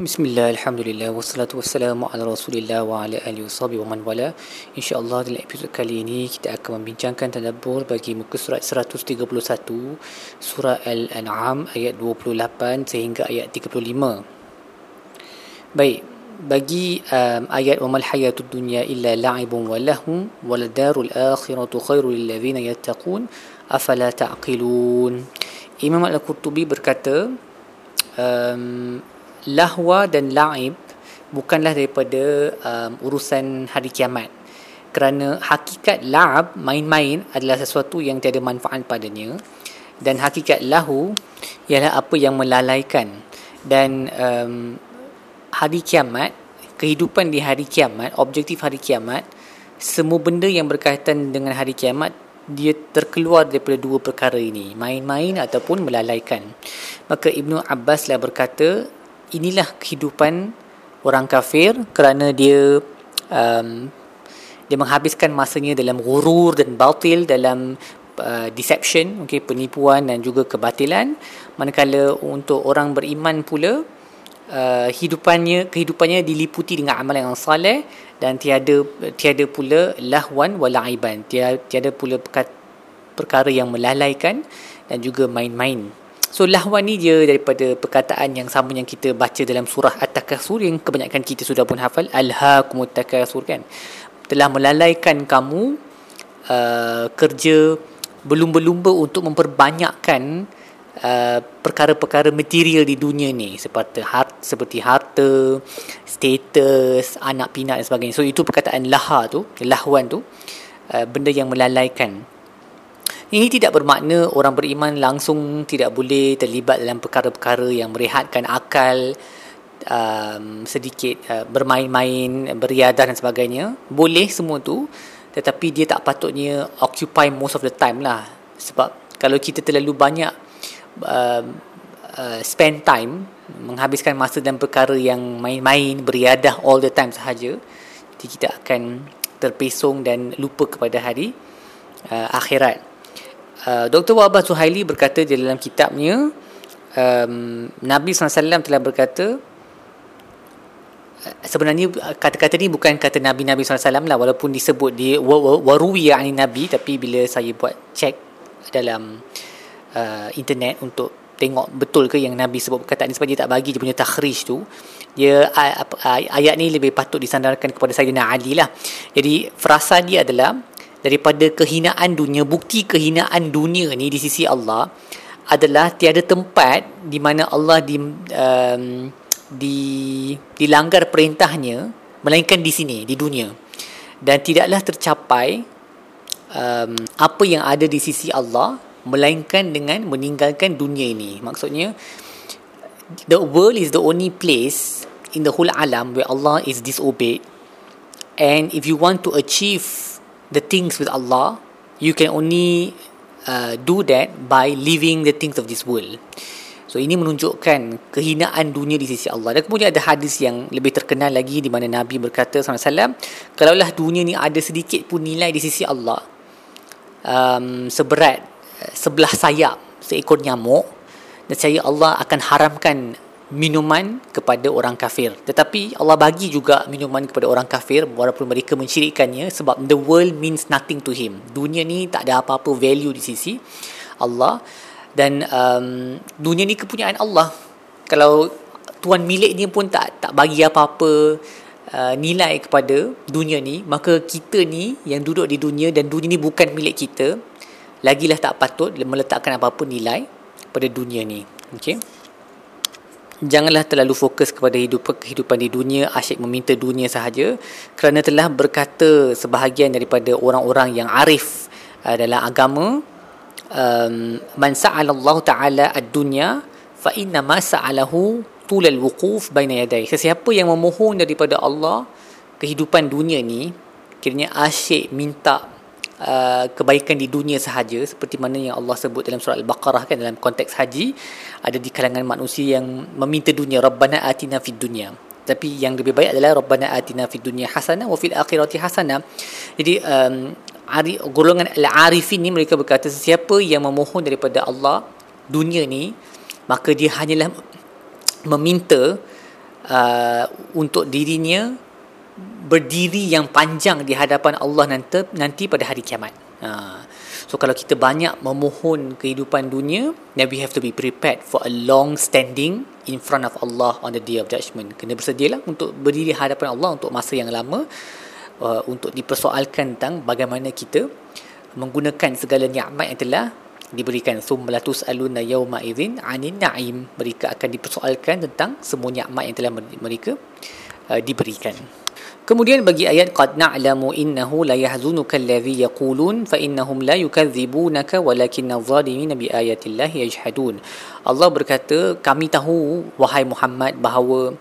Bismillah, Alhamdulillah, wassalatu wassalamu ala rasulillah wa ala alihi wa man wala InsyaAllah dalam episod kali ini kita akan membincangkan tadabbur bagi muka surat 131 Surah Al-An'am ayat 28 sehingga ayat 35 Baik, bagi um, ayat وَمَا الْحَيَاةُ الدُّنْيَا إِلَّا لَعِبٌ وَلَهُمْ وَلَدَارُ الْآخِرَةُ خَيْرٌ لِلَّذِينَ يَتَّقُونَ أَفَلَا تَعْقِلُونَ Imam Al-Qurtubi berkata um, lahwa dan laib bukanlah daripada um, urusan hari kiamat. Kerana hakikat la'ab main-main adalah sesuatu yang tiada manfaat padanya dan hakikat lahu ialah apa yang melalaikan dan um, hari kiamat kehidupan di hari kiamat objektif hari kiamat semua benda yang berkaitan dengan hari kiamat dia terkeluar daripada dua perkara ini main-main ataupun melalaikan. Maka Ibnu Abbas lah berkata inilah kehidupan orang kafir kerana dia um, dia menghabiskan masanya dalam gurur dan batil dalam uh, deception okay, penipuan dan juga kebatilan. Manakala untuk orang beriman pula uh, hidupannya kehidupannya diliputi dengan amal yang saleh dan tiada tiada pula lahwan walaiban tiada, tiada pula perkara yang melalaikan dan juga main-main So lahwan ni dia daripada perkataan yang sama yang kita baca dalam surah At-Takasur yang kebanyakan kita sudah pun hafal Alhaakumut Takasur kan. Telah melalaikan kamu uh, kerja berlumba-lumba untuk memperbanyakkan uh, perkara-perkara material di dunia ni seperti hart, seperti harta, status, anak pinak dan sebagainya. So itu perkataan laha tu, lahwan tu uh, benda yang melalaikan ini tidak bermakna orang beriman langsung tidak boleh terlibat dalam perkara-perkara yang merehatkan akal um, sedikit uh, bermain-main, beriadah dan sebagainya. Boleh semua tu tetapi dia tak patutnya occupy most of the time lah. Sebab kalau kita terlalu banyak uh, uh, spend time menghabiskan masa dalam perkara yang main-main, beriadah all the time sahaja, kita akan terpesong dan lupa kepada hari uh, akhirat. Uh, Dr. Wabah Suhaili berkata di dalam kitabnya um, Nabi SAW telah berkata uh, sebenarnya kata-kata ni bukan kata Nabi-Nabi SAW lah walaupun disebut di warui ani Nabi tapi bila saya buat check dalam uh, internet untuk tengok betul ke yang Nabi sebut perkataan ni sebab dia tak bagi dia punya takhrij tu dia ayat ni lebih patut disandarkan kepada Sayyidina Ali lah jadi frasa dia adalah daripada kehinaan dunia bukti kehinaan dunia ni di sisi Allah adalah tiada tempat di mana Allah di um, di dilanggar perintahnya melainkan di sini di dunia. Dan tidaklah tercapai um, apa yang ada di sisi Allah melainkan dengan meninggalkan dunia ini. Maksudnya the world is the only place in the whole alam where Allah is disobeyed. And if you want to achieve the things with Allah, you can only uh, do that by living the things of this world. So ini menunjukkan kehinaan dunia di sisi Allah. Dan kemudian ada hadis yang lebih terkenal lagi di mana Nabi berkata SAW, kalaulah dunia ni ada sedikit pun nilai di sisi Allah, um, seberat uh, sebelah sayap seekor nyamuk, dan saya Allah akan haramkan minuman kepada orang kafir. Tetapi Allah bagi juga minuman kepada orang kafir walaupun mereka mensyirikkannya sebab the world means nothing to him. Dunia ni tak ada apa-apa value di sisi Allah dan um, dunia ni kepunyaan Allah. Kalau tuan miliknya pun tak tak bagi apa-apa uh, nilai kepada dunia ni, maka kita ni yang duduk di dunia dan dunia ni bukan milik kita, lagilah tak patut meletakkan apa-apa nilai pada dunia ni. Okay janganlah terlalu fokus kepada hidup kehidupan di dunia asyik meminta dunia sahaja. Kerana telah berkata sebahagian daripada orang-orang yang arif uh, dalam agama um, man sa'ala Allah taala ad-dunya fa inna ma sa'alahu tulal wuquf baina yaday sesiapa yang memohon daripada Allah kehidupan dunia ni kiranya asyik minta Uh, kebaikan di dunia sahaja seperti mana yang Allah sebut dalam surah Al-Baqarah kan dalam konteks haji ada di kalangan manusia yang meminta dunia Rabbana atina fid dunya. Tapi yang lebih baik adalah Rabbana atina fid dunya hasanah wa fil akhirati hasanah. Jadi um, ari, golongan al-arifin ni mereka berkata sesiapa yang memohon daripada Allah dunia ni maka dia hanyalah meminta uh, untuk dirinya berdiri yang panjang di hadapan Allah nanti nanti pada hari kiamat. Uh, so kalau kita banyak memohon kehidupan dunia, then we have to be prepared for a long standing in front of Allah on the day of judgment. Kena bersedialah untuk berdiri hadapan Allah untuk masa yang lama uh, untuk dipersoalkan tentang bagaimana kita menggunakan segala nikmat yang telah diberikan sumlatus aluna yauma idzin anin naim mereka akan dipersoalkan tentang semua nikmat yang telah mereka uh, diberikan Kemudian bagi ayat qad na'lamu innahu la yahzunuka alladhi yaqulun fa innahum la yukadzibunaka walakinna adh-dhalimina bi ayatillahi yajhadun. Allah berkata, kami tahu wahai Muhammad bahawa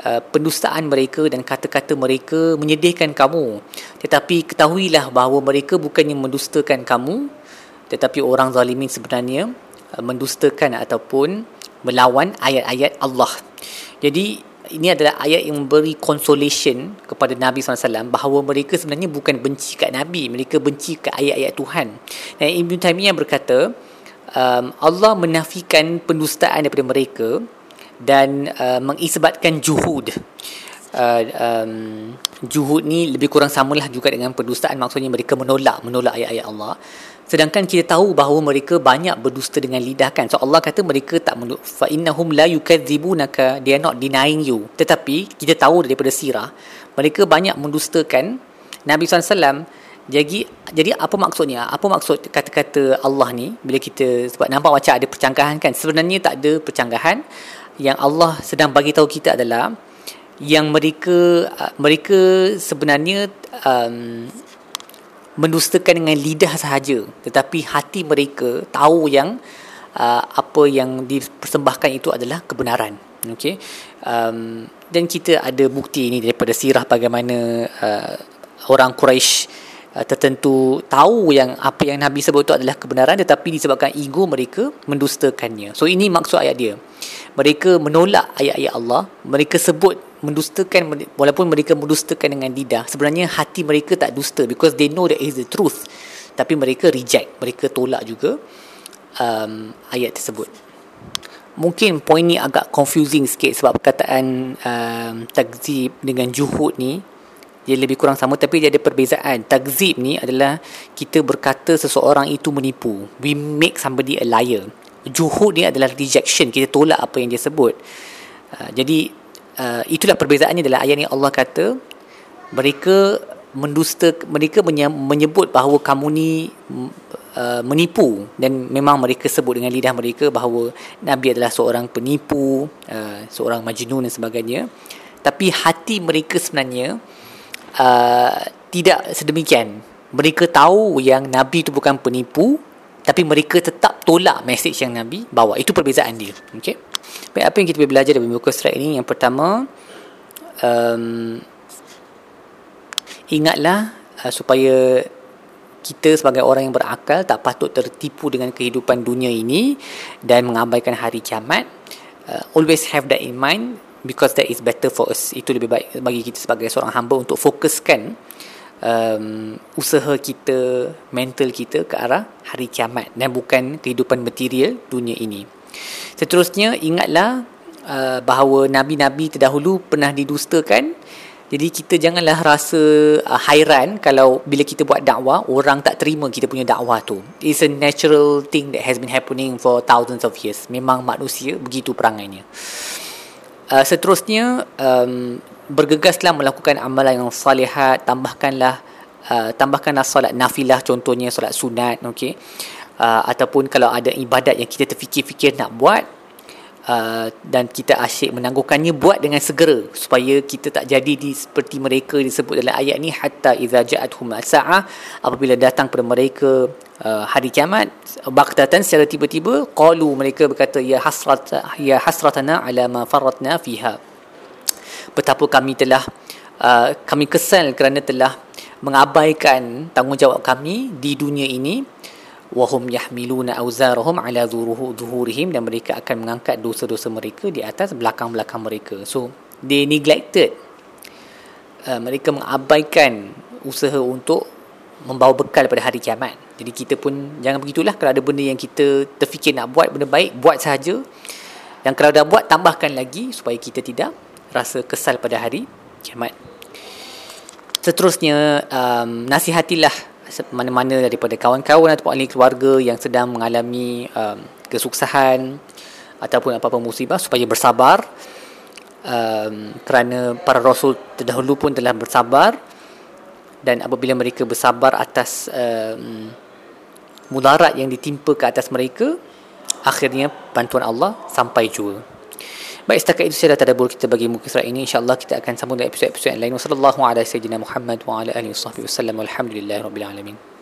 uh, pendustaan mereka dan kata-kata mereka menyedihkan kamu. Tetapi ketahuilah bahawa mereka bukannya mendustakan kamu, tetapi orang zalimin sebenarnya uh, mendustakan ataupun melawan ayat-ayat Allah. Jadi ini adalah ayat yang memberi consolation kepada Nabi SAW bahawa mereka sebenarnya bukan benci kat Nabi, mereka benci kat ayat-ayat Tuhan. Dan Ibn Taymiyah berkata, um, Allah menafikan pendustaan daripada mereka dan uh, mengisbatkan juhud. Uh, um, juhud ni lebih kurang samalah juga dengan pendustaan maksudnya mereka menolak menolak ayat-ayat Allah Sedangkan kita tahu bahawa mereka banyak berdusta dengan lidah kan. So Allah kata mereka tak menurut fa innahum la yukadzibunaka they are not denying you. Tetapi kita tahu daripada sirah mereka banyak mendustakan Nabi SAW jadi jadi apa maksudnya? Apa maksud kata-kata Allah ni bila kita sebab nampak macam ada percanggahan kan? Sebenarnya tak ada percanggahan. Yang Allah sedang bagi tahu kita adalah yang mereka mereka sebenarnya um, mendustakan dengan lidah sahaja. Tetapi hati mereka tahu yang uh, apa yang dipersembahkan itu adalah kebenaran. Okey? Um, dan kita ada bukti ini daripada sirah bagaimana uh, orang Quraisy tertentu tahu yang apa yang Nabi sebut itu adalah kebenaran tetapi disebabkan ego mereka mendustakannya. So ini maksud ayat dia. Mereka menolak ayat-ayat Allah. Mereka sebut mendustakan walaupun mereka mendustakan dengan lidah. Sebenarnya hati mereka tak dusta because they know that is the truth. Tapi mereka reject. Mereka tolak juga um, ayat tersebut. Mungkin point ni agak confusing sikit sebab perkataan um, takzib dengan juhud ni dia lebih kurang sama tapi dia ada perbezaan. Takzib ni adalah kita berkata seseorang itu menipu. We make somebody a liar. Juhud ni adalah rejection. Kita tolak apa yang dia sebut. Uh, jadi uh, itulah perbezaannya adalah ayat ni Allah kata mereka mendusta mereka menyebut bahawa kamu ni uh, menipu. Dan memang mereka sebut dengan lidah mereka bahawa nabi adalah seorang penipu uh, seorang majnun dan sebagainya. Tapi hati mereka sebenarnya uh, tidak sedemikian mereka tahu yang nabi itu bukan penipu tapi mereka tetap tolak mesej yang nabi bawa itu perbezaan dia okey Baik, apa yang kita boleh belajar dari muka surat ini? Yang pertama, um, ingatlah uh, supaya kita sebagai orang yang berakal tak patut tertipu dengan kehidupan dunia ini dan mengabaikan hari kiamat. Uh, always have that in mind because that is better for us. Itu lebih baik bagi kita sebagai seorang hamba untuk fokuskan um, usaha kita, mental kita ke arah hari kiamat dan bukan kehidupan material dunia ini. Seterusnya ingatlah uh, bahawa nabi-nabi terdahulu pernah didustakan. Jadi kita janganlah rasa uh, hairan kalau bila kita buat dakwah orang tak terima kita punya dakwah tu. It's a natural thing that has been happening for thousands of years. Memang manusia begitu perangainya. Uh, seterusnya um, bergegaslah melakukan amalan yang salihat, tambahkanlah uh, tambahkanlah solat nafilah contohnya solat sunat, okey. Uh, ataupun kalau ada ibadat yang kita terfikir-fikir nak buat uh, dan kita asyik menangguhkannya buat dengan segera supaya kita tak jadi di seperti mereka disebut dalam ayat ni hatta idza ja'atuhum sa'ah apabila datang kepada mereka uh, hari kiamat baktatan secara tiba-tiba qalu mereka berkata ya hasrat ya hasratana ala ma faratna fiha. Betapa kami telah uh, kami kesal kerana telah mengabaikan tanggungjawab kami di dunia ini wahum yahmiluna awzarahum ala zuhurihim dan mereka akan mengangkat dosa-dosa mereka di atas belakang-belakang mereka. So they neglected. Uh, mereka mengabaikan usaha untuk membawa bekal pada hari kiamat. Jadi kita pun jangan begitulah. Kalau ada benda yang kita terfikir nak buat benda baik buat sahaja. Dan kalau dah buat tambahkan lagi supaya kita tidak rasa kesal pada hari kiamat. Seterusnya um, nasihatilah mana-mana daripada kawan-kawan ataupun ahli keluarga yang sedang mengalami um, kesuksahan ataupun apa-apa musibah supaya bersabar. Um, kerana para rasul terdahulu pun telah bersabar dan apabila mereka bersabar atas um, mudarat yang ditimpa ke atas mereka akhirnya bantuan Allah sampai juga Baik setakat itu saya dah tadabur kita bagi muka surat ini insyaallah kita akan sambung dengan episod-episod yang lain. Ala sayyidina Muhammad wa ala alihi wasallam. Walhamdulillahirabbil alamin.